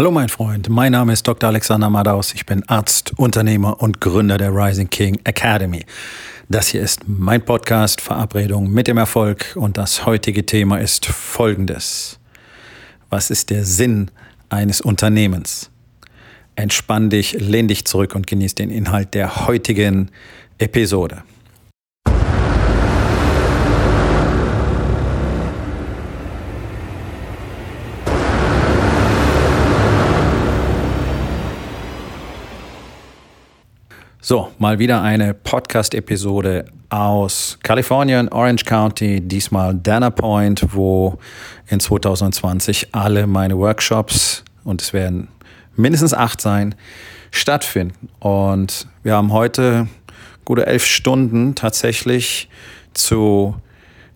Hallo mein Freund, mein Name ist Dr. Alexander Madaus. Ich bin Arzt, Unternehmer und Gründer der Rising King Academy. Das hier ist mein Podcast Verabredung mit dem Erfolg und das heutige Thema ist folgendes. Was ist der Sinn eines Unternehmens? Entspann dich, lehn dich zurück und genieß den Inhalt der heutigen Episode. So, mal wieder eine Podcast-Episode aus Kalifornien, Orange County, diesmal Dana Point, wo in 2020 alle meine Workshops, und es werden mindestens acht sein, stattfinden. Und wir haben heute gute elf Stunden tatsächlich zu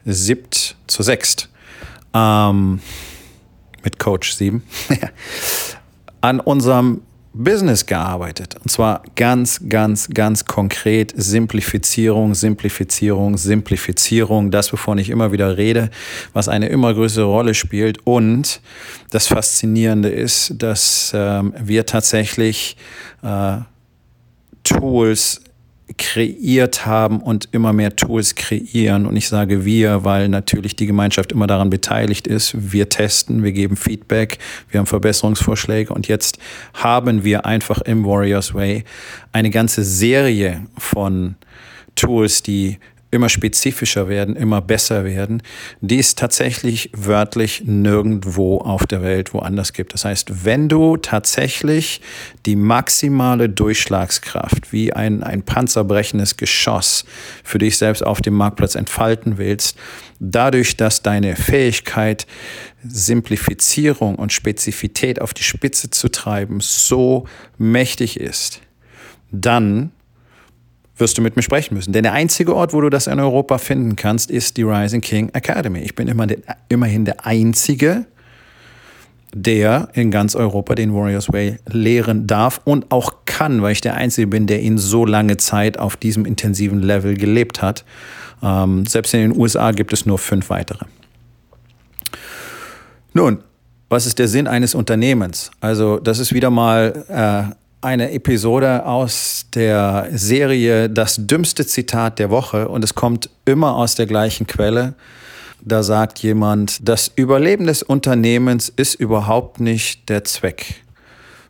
siebt, zu sechst ähm, mit Coach sieben an unserem Business gearbeitet. Und zwar ganz, ganz, ganz konkret Simplifizierung, Simplifizierung, Simplifizierung. Das, wovon ich immer wieder rede, was eine immer größere Rolle spielt. Und das Faszinierende ist, dass ähm, wir tatsächlich äh, Tools kreiert haben und immer mehr Tools kreieren. Und ich sage wir, weil natürlich die Gemeinschaft immer daran beteiligt ist. Wir testen, wir geben Feedback, wir haben Verbesserungsvorschläge und jetzt haben wir einfach im Warriors Way eine ganze Serie von Tools, die immer spezifischer werden, immer besser werden, die es tatsächlich wörtlich nirgendwo auf der Welt woanders gibt. Das heißt, wenn du tatsächlich die maximale Durchschlagskraft wie ein, ein panzerbrechendes Geschoss für dich selbst auf dem Marktplatz entfalten willst, dadurch, dass deine Fähigkeit, Simplifizierung und Spezifität auf die Spitze zu treiben, so mächtig ist, dann wirst du mit mir sprechen müssen. Denn der einzige Ort, wo du das in Europa finden kannst, ist die Rising King Academy. Ich bin immer der, immerhin der Einzige, der in ganz Europa den Warriors Way lehren darf und auch kann, weil ich der Einzige bin, der ihn so lange Zeit auf diesem intensiven Level gelebt hat. Ähm, selbst in den USA gibt es nur fünf weitere. Nun, was ist der Sinn eines Unternehmens? Also das ist wieder mal äh, eine Episode aus der Serie Das dümmste Zitat der Woche und es kommt immer aus der gleichen Quelle. Da sagt jemand, das Überleben des Unternehmens ist überhaupt nicht der Zweck,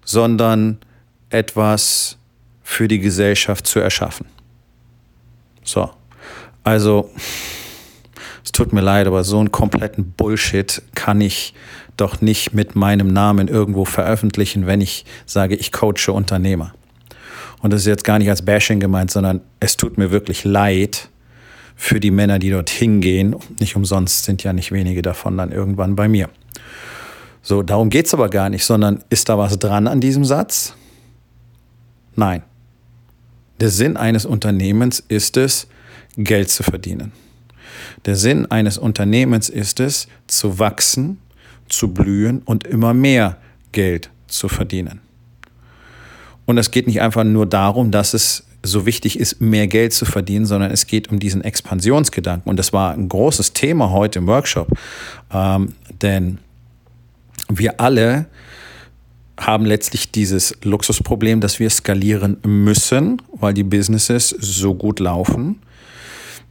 sondern etwas für die Gesellschaft zu erschaffen. So, also es tut mir leid, aber so einen kompletten Bullshit kann ich doch nicht mit meinem Namen irgendwo veröffentlichen, wenn ich sage, ich coache Unternehmer. Und das ist jetzt gar nicht als Bashing gemeint, sondern es tut mir wirklich leid für die Männer, die dort hingehen. Nicht umsonst sind ja nicht wenige davon dann irgendwann bei mir. So, darum geht es aber gar nicht, sondern ist da was dran an diesem Satz? Nein. Der Sinn eines Unternehmens ist es, Geld zu verdienen. Der Sinn eines Unternehmens ist es, zu wachsen, zu blühen und immer mehr Geld zu verdienen. Und es geht nicht einfach nur darum, dass es so wichtig ist, mehr Geld zu verdienen, sondern es geht um diesen Expansionsgedanken. Und das war ein großes Thema heute im Workshop, ähm, denn wir alle haben letztlich dieses Luxusproblem, dass wir skalieren müssen, weil die Businesses so gut laufen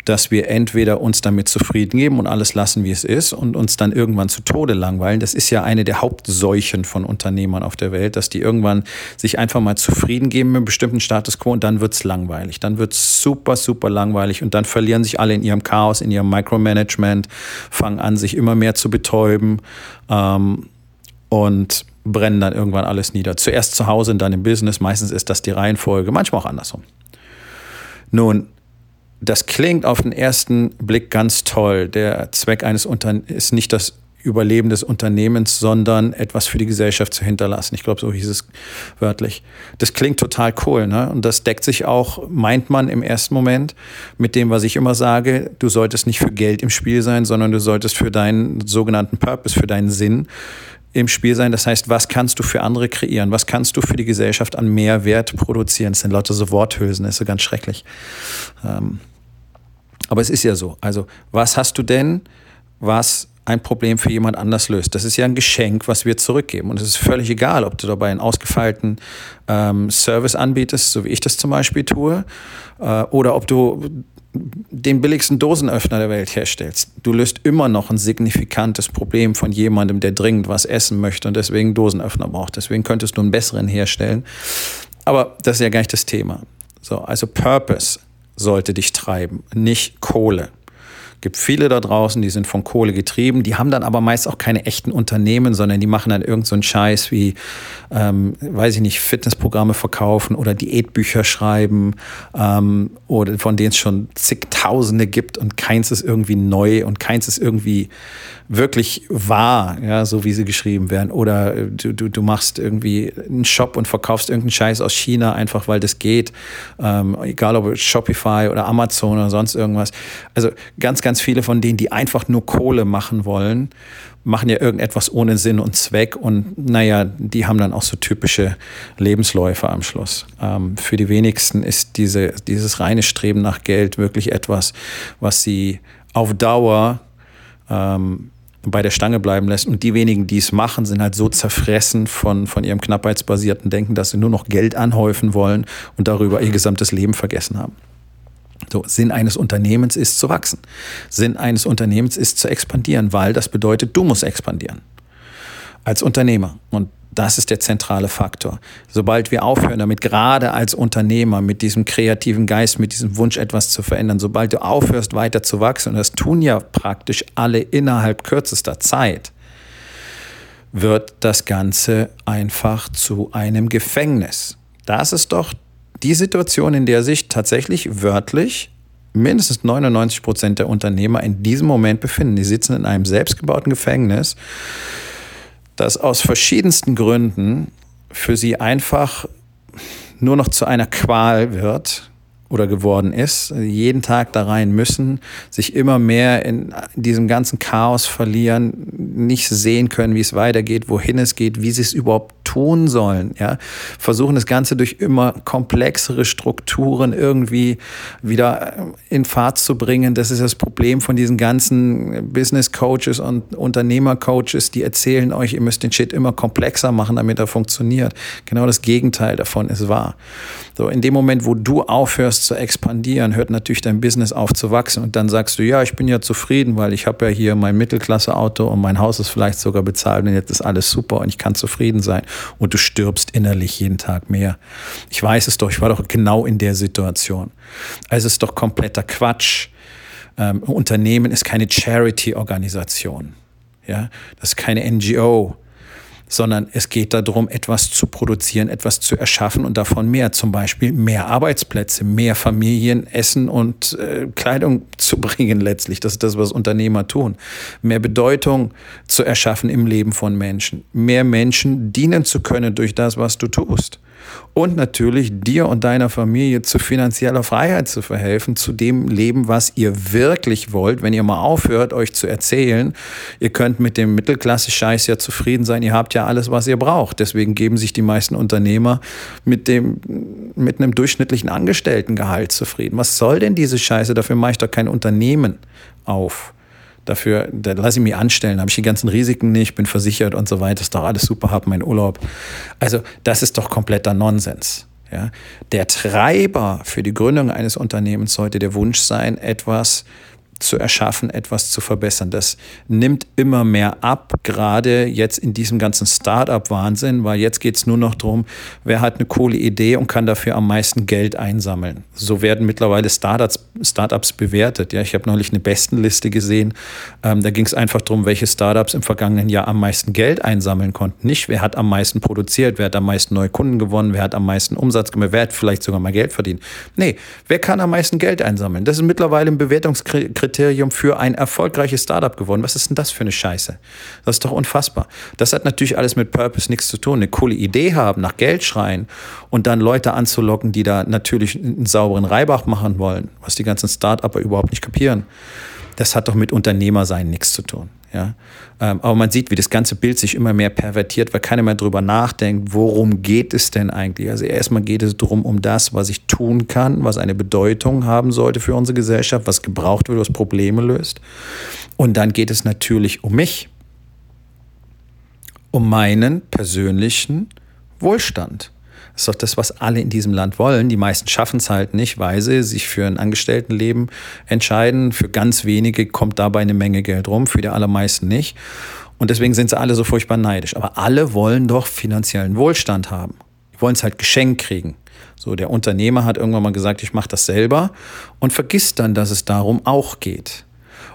dass wir entweder uns damit zufrieden geben und alles lassen, wie es ist und uns dann irgendwann zu Tode langweilen. Das ist ja eine der Hauptseuchen von Unternehmern auf der Welt, dass die irgendwann sich einfach mal zufrieden geben mit einem bestimmten Status quo und dann wird's langweilig. Dann wird's super, super langweilig und dann verlieren sich alle in ihrem Chaos, in ihrem Micromanagement, fangen an, sich immer mehr zu betäuben ähm, und brennen dann irgendwann alles nieder. Zuerst zu Hause und dann im Business. Meistens ist das die Reihenfolge, manchmal auch andersrum. Nun, das klingt auf den ersten Blick ganz toll. Der Zweck eines Unternehmens ist nicht das Überleben des Unternehmens, sondern etwas für die Gesellschaft zu hinterlassen. Ich glaube, so hieß es wörtlich. Das klingt total cool, ne? Und das deckt sich auch, meint man im ersten Moment, mit dem, was ich immer sage. Du solltest nicht für Geld im Spiel sein, sondern du solltest für deinen sogenannten Purpose, für deinen Sinn im Spiel sein. Das heißt, was kannst du für andere kreieren? Was kannst du für die Gesellschaft an Mehrwert produzieren? Das sind lauter so Worthülsen, das ist so ganz schrecklich. Ähm aber es ist ja so. Also, was hast du denn, was ein Problem für jemand anders löst. Das ist ja ein Geschenk, was wir zurückgeben. Und es ist völlig egal, ob du dabei einen ausgefeilten ähm, Service anbietest, so wie ich das zum Beispiel tue, äh, oder ob du den billigsten Dosenöffner der Welt herstellst. Du löst immer noch ein signifikantes Problem von jemandem, der dringend was essen möchte und deswegen Dosenöffner braucht. Deswegen könntest du einen besseren herstellen. Aber das ist ja gar nicht das Thema. So, also Purpose sollte dich treiben, nicht Kohle gibt viele da draußen, die sind von Kohle getrieben, die haben dann aber meist auch keine echten Unternehmen, sondern die machen dann irgend so einen Scheiß wie, ähm, weiß ich nicht, Fitnessprogramme verkaufen oder Diätbücher schreiben ähm, oder von denen es schon zigtausende gibt und keins ist irgendwie neu und keins ist irgendwie wirklich wahr, ja, so wie sie geschrieben werden. Oder du, du, du machst irgendwie einen Shop und verkaufst irgendeinen Scheiß aus China, einfach weil das geht. Ähm, egal ob Shopify oder Amazon oder sonst irgendwas. Also ganz, ganz viele von denen, die einfach nur Kohle machen wollen, machen ja irgendetwas ohne Sinn und Zweck und naja, die haben dann auch so typische Lebensläufe am Schluss. Ähm, für die wenigsten ist diese, dieses reine Streben nach Geld wirklich etwas, was sie auf Dauer ähm, bei der Stange bleiben lässt. Und die wenigen, die es machen, sind halt so zerfressen von, von ihrem knappheitsbasierten Denken, dass sie nur noch Geld anhäufen wollen und darüber ihr gesamtes Leben vergessen haben. So, Sinn eines Unternehmens ist zu wachsen. Sinn eines Unternehmens ist zu expandieren, weil das bedeutet, du musst expandieren. Als Unternehmer. Und das ist der zentrale Faktor. Sobald wir aufhören damit, gerade als Unternehmer, mit diesem kreativen Geist, mit diesem Wunsch, etwas zu verändern, sobald du aufhörst, weiter zu wachsen, und das tun ja praktisch alle innerhalb kürzester Zeit, wird das Ganze einfach zu einem Gefängnis. Das ist doch die Situation, in der sich tatsächlich wörtlich mindestens 99 Prozent der Unternehmer in diesem Moment befinden. Die sitzen in einem selbstgebauten Gefängnis das aus verschiedensten Gründen für sie einfach nur noch zu einer Qual wird oder geworden ist, jeden Tag da rein müssen, sich immer mehr in diesem ganzen Chaos verlieren, nicht sehen können, wie es weitergeht, wohin es geht, wie sie es überhaupt tun sollen. Ja? Versuchen das Ganze durch immer komplexere Strukturen irgendwie wieder in Fahrt zu bringen. Das ist das Problem von diesen ganzen Business Coaches und Unternehmer Coaches, die erzählen euch, ihr müsst den Shit immer komplexer machen, damit er funktioniert. Genau das Gegenteil davon ist wahr. So, in dem Moment, wo du aufhörst zu expandieren, hört natürlich dein Business auf zu wachsen und dann sagst du, ja, ich bin ja zufrieden, weil ich habe ja hier mein Mittelklasse-Auto und mein Haus ist vielleicht sogar bezahlt und jetzt ist alles super und ich kann zufrieden sein und du stirbst innerlich jeden Tag mehr. Ich weiß es doch, ich war doch genau in der Situation. Also es ist doch kompletter Quatsch. Ähm, Unternehmen ist keine Charity-Organisation. Ja, das ist keine NGO sondern es geht darum, etwas zu produzieren, etwas zu erschaffen und davon mehr. Zum Beispiel mehr Arbeitsplätze, mehr Familien, Essen und äh, Kleidung zu bringen letztlich. Das ist das, was Unternehmer tun. Mehr Bedeutung zu erschaffen im Leben von Menschen. Mehr Menschen dienen zu können durch das, was du tust und natürlich dir und deiner Familie zu finanzieller Freiheit zu verhelfen, zu dem Leben, was ihr wirklich wollt, wenn ihr mal aufhört, euch zu erzählen, ihr könnt mit dem Mittelklasse-Scheiß ja zufrieden sein, ihr habt ja alles, was ihr braucht. Deswegen geben sich die meisten Unternehmer mit dem, mit einem durchschnittlichen Angestelltengehalt zufrieden. Was soll denn diese Scheiße? Dafür mache ich doch kein Unternehmen auf. Dafür, da lasse ich mich anstellen, habe ich die ganzen Risiken nicht, bin versichert und so weiter, ist doch alles super, habe meinen Urlaub. Also das ist doch kompletter Nonsens. Ja? Der Treiber für die Gründung eines Unternehmens sollte der Wunsch sein, etwas zu erschaffen, etwas zu verbessern. Das nimmt immer mehr ab, gerade jetzt in diesem ganzen Start-up-Wahnsinn, weil jetzt geht es nur noch darum, wer hat eine coole Idee und kann dafür am meisten Geld einsammeln. So werden mittlerweile Startups, Startups bewertet. Ja, ich habe neulich eine Bestenliste gesehen. Ähm, da ging es einfach darum, welche Startups im vergangenen Jahr am meisten Geld einsammeln konnten. Nicht, wer hat am meisten produziert, wer hat am meisten neue Kunden gewonnen, wer hat am meisten Umsatz gemacht, wer hat vielleicht sogar mal Geld verdient. Nee, wer kann am meisten Geld einsammeln? Das ist mittlerweile ein Bewertungskriterium Kriterium für ein erfolgreiches Startup geworden. Was ist denn das für eine Scheiße? Das ist doch unfassbar. Das hat natürlich alles mit Purpose nichts zu tun. Eine coole Idee haben, nach Geld schreien und dann Leute anzulocken, die da natürlich einen sauberen Reibach machen wollen, was die ganzen Start-Upper überhaupt nicht kapieren. Das hat doch mit Unternehmersein nichts zu tun. Ja? Ähm, aber man sieht, wie das ganze Bild sich immer mehr pervertiert, weil keiner mehr drüber nachdenkt, worum geht es denn eigentlich? Also erstmal geht es darum, um das, was ich tun kann, was eine Bedeutung haben sollte für unsere Gesellschaft, was gebraucht wird, was Probleme löst. Und dann geht es natürlich um mich, um meinen persönlichen Wohlstand. Das ist doch das, was alle in diesem Land wollen. Die meisten schaffen es halt nicht, weil sie sich für ein Angestelltenleben entscheiden. Für ganz wenige kommt dabei eine Menge Geld rum, für die allermeisten nicht. Und deswegen sind sie alle so furchtbar neidisch. Aber alle wollen doch finanziellen Wohlstand haben. Die wollen es halt geschenkt kriegen. So, der Unternehmer hat irgendwann mal gesagt, ich mache das selber und vergisst dann, dass es darum auch geht.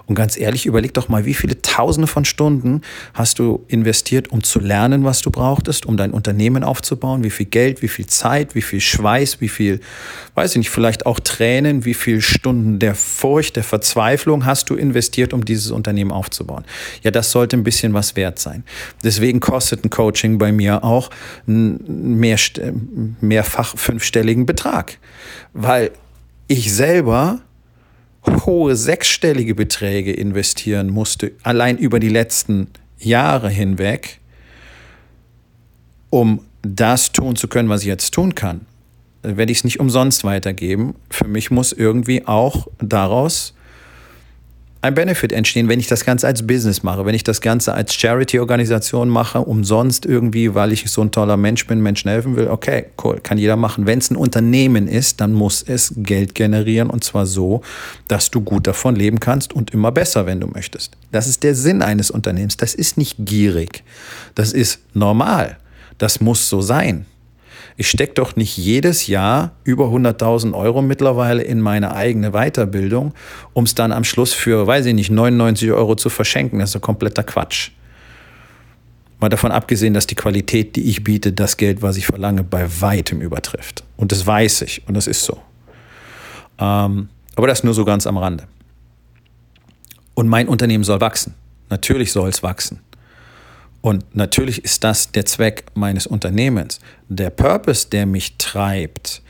Und ganz ehrlich, überleg doch mal, wie viele Tausende von Stunden hast du investiert, um zu lernen, was du brauchtest, um dein Unternehmen aufzubauen? Wie viel Geld, wie viel Zeit, wie viel Schweiß, wie viel, weiß ich nicht, vielleicht auch Tränen, wie viele Stunden der Furcht, der Verzweiflung hast du investiert, um dieses Unternehmen aufzubauen? Ja, das sollte ein bisschen was wert sein. Deswegen kostet ein Coaching bei mir auch mehr, mehrfach fünfstelligen Betrag. Weil ich selber hohe sechsstellige Beträge investieren musste, allein über die letzten Jahre hinweg, um das tun zu können, was ich jetzt tun kann, werde ich es nicht umsonst weitergeben. Für mich muss irgendwie auch daraus ein Benefit entstehen, wenn ich das Ganze als Business mache, wenn ich das Ganze als Charity-Organisation mache, umsonst irgendwie, weil ich so ein toller Mensch bin, Menschen helfen will, okay, cool, kann jeder machen. Wenn es ein Unternehmen ist, dann muss es Geld generieren und zwar so, dass du gut davon leben kannst und immer besser, wenn du möchtest. Das ist der Sinn eines Unternehmens. Das ist nicht gierig. Das ist normal. Das muss so sein ich stecke doch nicht jedes Jahr über 100.000 Euro mittlerweile in meine eigene Weiterbildung, um es dann am Schluss für, weiß ich nicht, 99 Euro zu verschenken. Das ist doch kompletter Quatsch. Mal davon abgesehen, dass die Qualität, die ich biete, das Geld, was ich verlange, bei weitem übertrifft. Und das weiß ich und das ist so. Ähm, aber das nur so ganz am Rande. Und mein Unternehmen soll wachsen. Natürlich soll es wachsen. Und natürlich ist das der Zweck meines Unternehmens. Der Purpose, der mich treibt,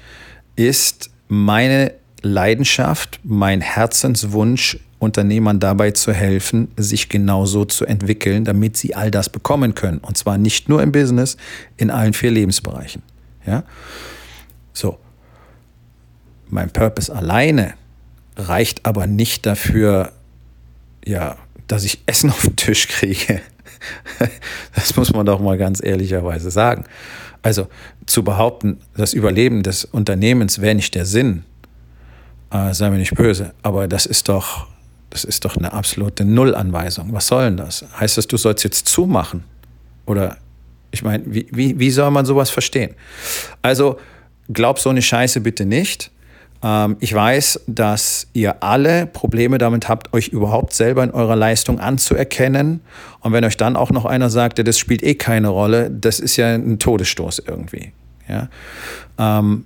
ist meine Leidenschaft, mein Herzenswunsch, Unternehmern dabei zu helfen, sich genauso zu entwickeln, damit sie all das bekommen können. Und zwar nicht nur im Business, in allen vier Lebensbereichen. Ja? So. Mein Purpose alleine reicht aber nicht dafür, ja, dass ich Essen auf den Tisch kriege. Das muss man doch mal ganz ehrlicherweise sagen. Also zu behaupten, das Überleben des Unternehmens wäre nicht der Sinn, äh, sei mir nicht böse, aber das ist doch, das ist doch eine absolute Nullanweisung. Was soll denn das? Heißt das, du sollst jetzt zumachen? Oder ich meine, wie, wie, wie soll man sowas verstehen? Also glaub so eine Scheiße bitte nicht. Ähm, ich weiß, dass ihr alle Probleme damit habt, euch überhaupt selber in eurer Leistung anzuerkennen. Und wenn euch dann auch noch einer sagt, das spielt eh keine Rolle, das ist ja ein Todesstoß irgendwie. Ja? Ähm,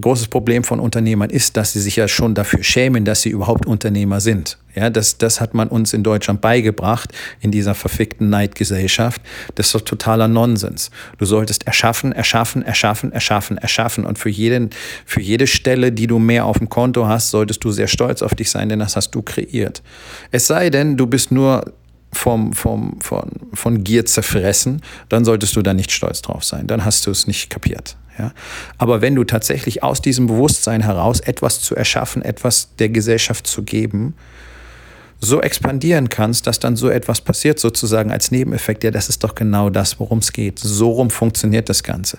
großes Problem von Unternehmern ist, dass sie sich ja schon dafür schämen, dass sie überhaupt Unternehmer sind. Ja, das, das hat man uns in Deutschland beigebracht, in dieser verfickten Neidgesellschaft. Das ist doch totaler Nonsens. Du solltest erschaffen, erschaffen, erschaffen, erschaffen, erschaffen. Und für, jeden, für jede Stelle, die du mehr auf dem Konto hast, solltest du sehr stolz auf dich sein, denn das hast du kreiert. Es sei denn, du bist nur vom, vom, von, von Gier zerfressen, dann solltest du da nicht stolz drauf sein. Dann hast du es nicht kapiert. Ja? Aber wenn du tatsächlich aus diesem Bewusstsein heraus etwas zu erschaffen, etwas der Gesellschaft zu geben, so expandieren kannst, dass dann so etwas passiert, sozusagen als Nebeneffekt, ja, das ist doch genau das, worum es geht. So rum funktioniert das Ganze.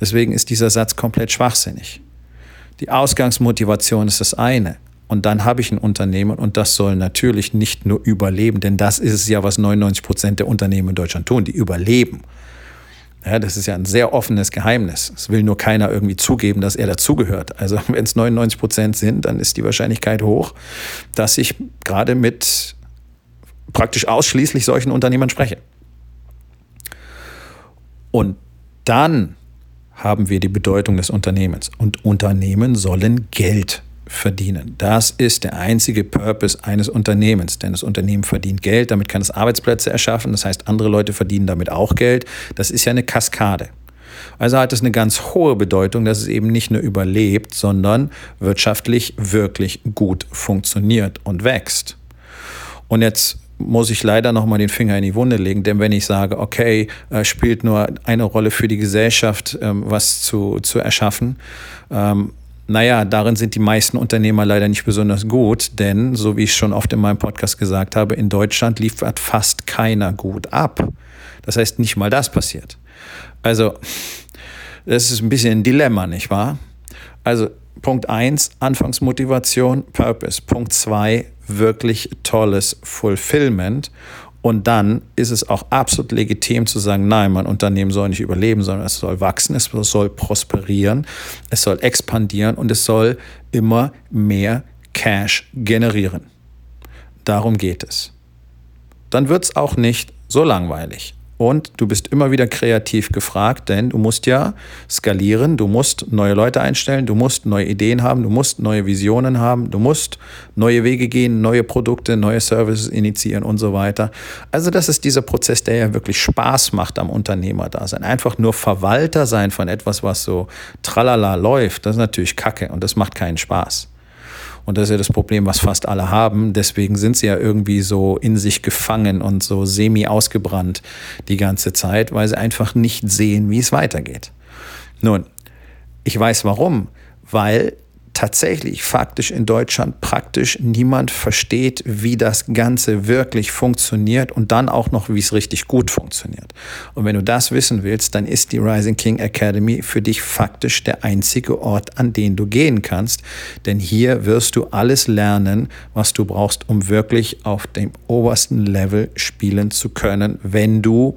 Deswegen ist dieser Satz komplett schwachsinnig. Die Ausgangsmotivation ist das eine. Und dann habe ich ein Unternehmen und das soll natürlich nicht nur überleben, denn das ist es ja, was 99 Prozent der Unternehmen in Deutschland tun, die überleben. Ja, das ist ja ein sehr offenes Geheimnis. Es will nur keiner irgendwie zugeben, dass er dazugehört. Also wenn es 99 Prozent sind, dann ist die Wahrscheinlichkeit hoch, dass ich gerade mit praktisch ausschließlich solchen Unternehmern spreche. Und dann haben wir die Bedeutung des Unternehmens. Und Unternehmen sollen Geld verdienen. Das ist der einzige Purpose eines Unternehmens, denn das Unternehmen verdient Geld, damit kann es Arbeitsplätze erschaffen, das heißt, andere Leute verdienen damit auch Geld. Das ist ja eine Kaskade. Also hat es eine ganz hohe Bedeutung, dass es eben nicht nur überlebt, sondern wirtschaftlich wirklich gut funktioniert und wächst. Und jetzt muss ich leider nochmal den Finger in die Wunde legen, denn wenn ich sage, okay, äh, spielt nur eine Rolle für die Gesellschaft, ähm, was zu, zu erschaffen, ähm, naja, darin sind die meisten Unternehmer leider nicht besonders gut, denn, so wie ich schon oft in meinem Podcast gesagt habe, in Deutschland liefert fast keiner gut ab. Das heißt, nicht mal das passiert. Also, das ist ein bisschen ein Dilemma, nicht wahr? Also, Punkt 1, Anfangsmotivation, Purpose. Punkt 2, wirklich tolles Fulfillment. Und dann ist es auch absolut legitim zu sagen, nein, mein Unternehmen soll nicht überleben, sondern es soll wachsen, es soll prosperieren, es soll expandieren und es soll immer mehr Cash generieren. Darum geht es. Dann wird es auch nicht so langweilig. Und du bist immer wieder kreativ gefragt, denn du musst ja skalieren, du musst neue Leute einstellen, du musst neue Ideen haben, du musst neue Visionen haben, du musst neue Wege gehen, neue Produkte, neue Services initiieren und so weiter. Also das ist dieser Prozess, der ja wirklich Spaß macht am Unternehmerdasein. Einfach nur Verwalter sein von etwas, was so tralala läuft, das ist natürlich Kacke und das macht keinen Spaß. Und das ist ja das Problem, was fast alle haben. Deswegen sind sie ja irgendwie so in sich gefangen und so semi ausgebrannt die ganze Zeit, weil sie einfach nicht sehen, wie es weitergeht. Nun, ich weiß warum, weil tatsächlich faktisch in Deutschland praktisch niemand versteht, wie das Ganze wirklich funktioniert und dann auch noch, wie es richtig gut funktioniert. Und wenn du das wissen willst, dann ist die Rising King Academy für dich faktisch der einzige Ort, an den du gehen kannst. Denn hier wirst du alles lernen, was du brauchst, um wirklich auf dem obersten Level spielen zu können, wenn du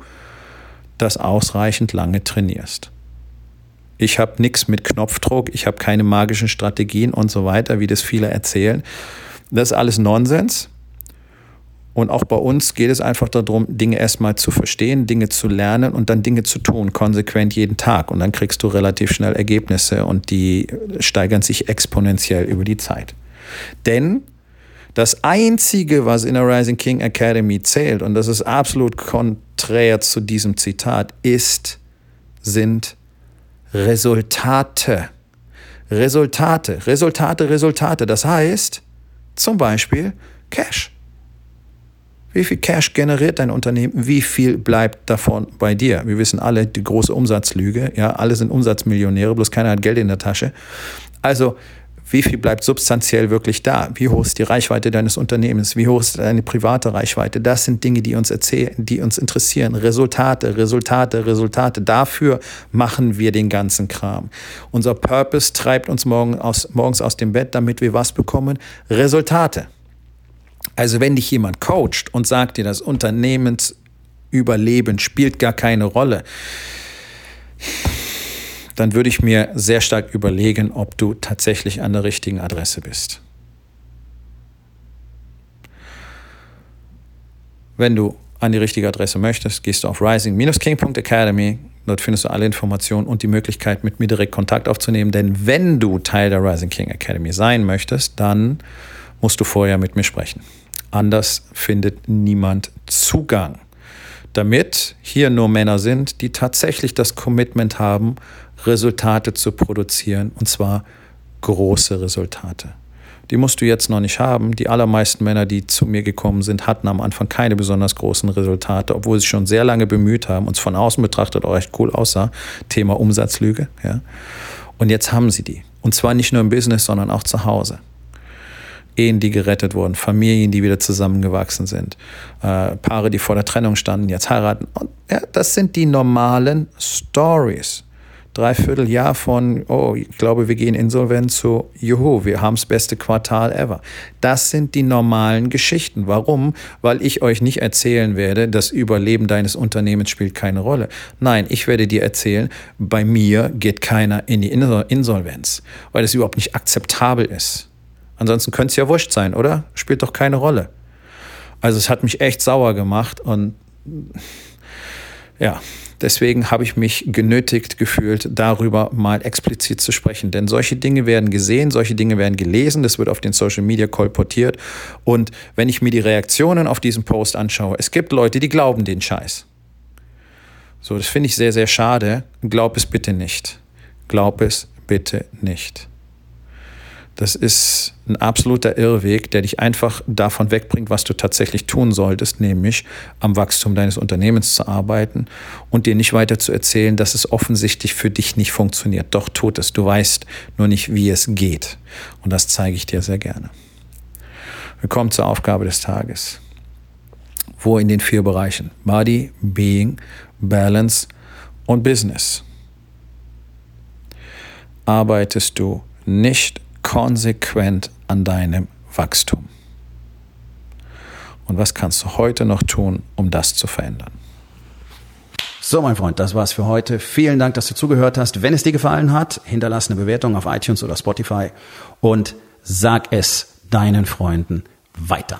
das ausreichend lange trainierst. Ich habe nichts mit Knopfdruck, ich habe keine magischen Strategien und so weiter, wie das viele erzählen. Das ist alles Nonsens. Und auch bei uns geht es einfach darum, Dinge erstmal zu verstehen, Dinge zu lernen und dann Dinge zu tun, konsequent jeden Tag. Und dann kriegst du relativ schnell Ergebnisse und die steigern sich exponentiell über die Zeit. Denn das Einzige, was in der Rising King Academy zählt, und das ist absolut konträr zu diesem Zitat, ist, sind Resultate. Resultate, Resultate, Resultate. Das heißt zum Beispiel Cash. Wie viel Cash generiert dein Unternehmen? Wie viel bleibt davon bei dir? Wir wissen alle die große Umsatzlüge. Ja, alle sind Umsatzmillionäre, bloß keiner hat Geld in der Tasche. Also wie viel bleibt substanziell wirklich da? Wie hoch ist die Reichweite deines Unternehmens? Wie hoch ist deine private Reichweite? Das sind Dinge, die uns erzählen, die uns interessieren. Resultate, Resultate, Resultate. Dafür machen wir den ganzen Kram. Unser Purpose treibt uns morgen aus, morgens aus dem Bett, damit wir was bekommen? Resultate. Also wenn dich jemand coacht und sagt dir, das Unternehmensüberleben spielt gar keine Rolle, dann würde ich mir sehr stark überlegen, ob du tatsächlich an der richtigen Adresse bist. Wenn du an die richtige Adresse möchtest, gehst du auf rising-king.academy. Dort findest du alle Informationen und die Möglichkeit, mit mir direkt Kontakt aufzunehmen. Denn wenn du Teil der Rising King Academy sein möchtest, dann musst du vorher mit mir sprechen. Anders findet niemand Zugang. Damit hier nur Männer sind, die tatsächlich das Commitment haben, Resultate zu produzieren, und zwar große Resultate. Die musst du jetzt noch nicht haben. Die allermeisten Männer, die zu mir gekommen sind, hatten am Anfang keine besonders großen Resultate, obwohl sie schon sehr lange bemüht haben und es von außen betrachtet auch echt cool aussah. Thema Umsatzlüge. Ja. Und jetzt haben sie die. Und zwar nicht nur im Business, sondern auch zu Hause. Ehen, die gerettet wurden, Familien, die wieder zusammengewachsen sind, äh, Paare, die vor der Trennung standen, jetzt heiraten. Und ja, das sind die normalen Stories. Dreivierteljahr von, oh, ich glaube, wir gehen insolvent zu, juhu, wir haben das beste Quartal ever. Das sind die normalen Geschichten. Warum? Weil ich euch nicht erzählen werde, das Überleben deines Unternehmens spielt keine Rolle. Nein, ich werde dir erzählen, bei mir geht keiner in die Insolvenz, weil es überhaupt nicht akzeptabel ist. Ansonsten könnte es ja wurscht sein, oder? Spielt doch keine Rolle. Also es hat mich echt sauer gemacht und ja, Deswegen habe ich mich genötigt gefühlt, darüber mal explizit zu sprechen. Denn solche Dinge werden gesehen, solche Dinge werden gelesen, das wird auf den Social Media kolportiert. Und wenn ich mir die Reaktionen auf diesen Post anschaue, es gibt Leute, die glauben den Scheiß. So, das finde ich sehr, sehr schade. Glaub es bitte nicht. Glaub es bitte nicht. Das ist ein absoluter Irrweg, der dich einfach davon wegbringt, was du tatsächlich tun solltest, nämlich am Wachstum deines Unternehmens zu arbeiten und dir nicht weiter zu erzählen, dass es offensichtlich für dich nicht funktioniert. Doch tut es. Du weißt nur nicht, wie es geht. Und das zeige ich dir sehr gerne. Wir kommen zur Aufgabe des Tages. Wo in den vier Bereichen Body, Being, Balance und Business arbeitest du nicht konsequent an deinem Wachstum. Und was kannst du heute noch tun, um das zu verändern? So, mein Freund, das war's für heute. Vielen Dank, dass du zugehört hast. Wenn es dir gefallen hat, hinterlass eine Bewertung auf iTunes oder Spotify und sag es deinen Freunden weiter.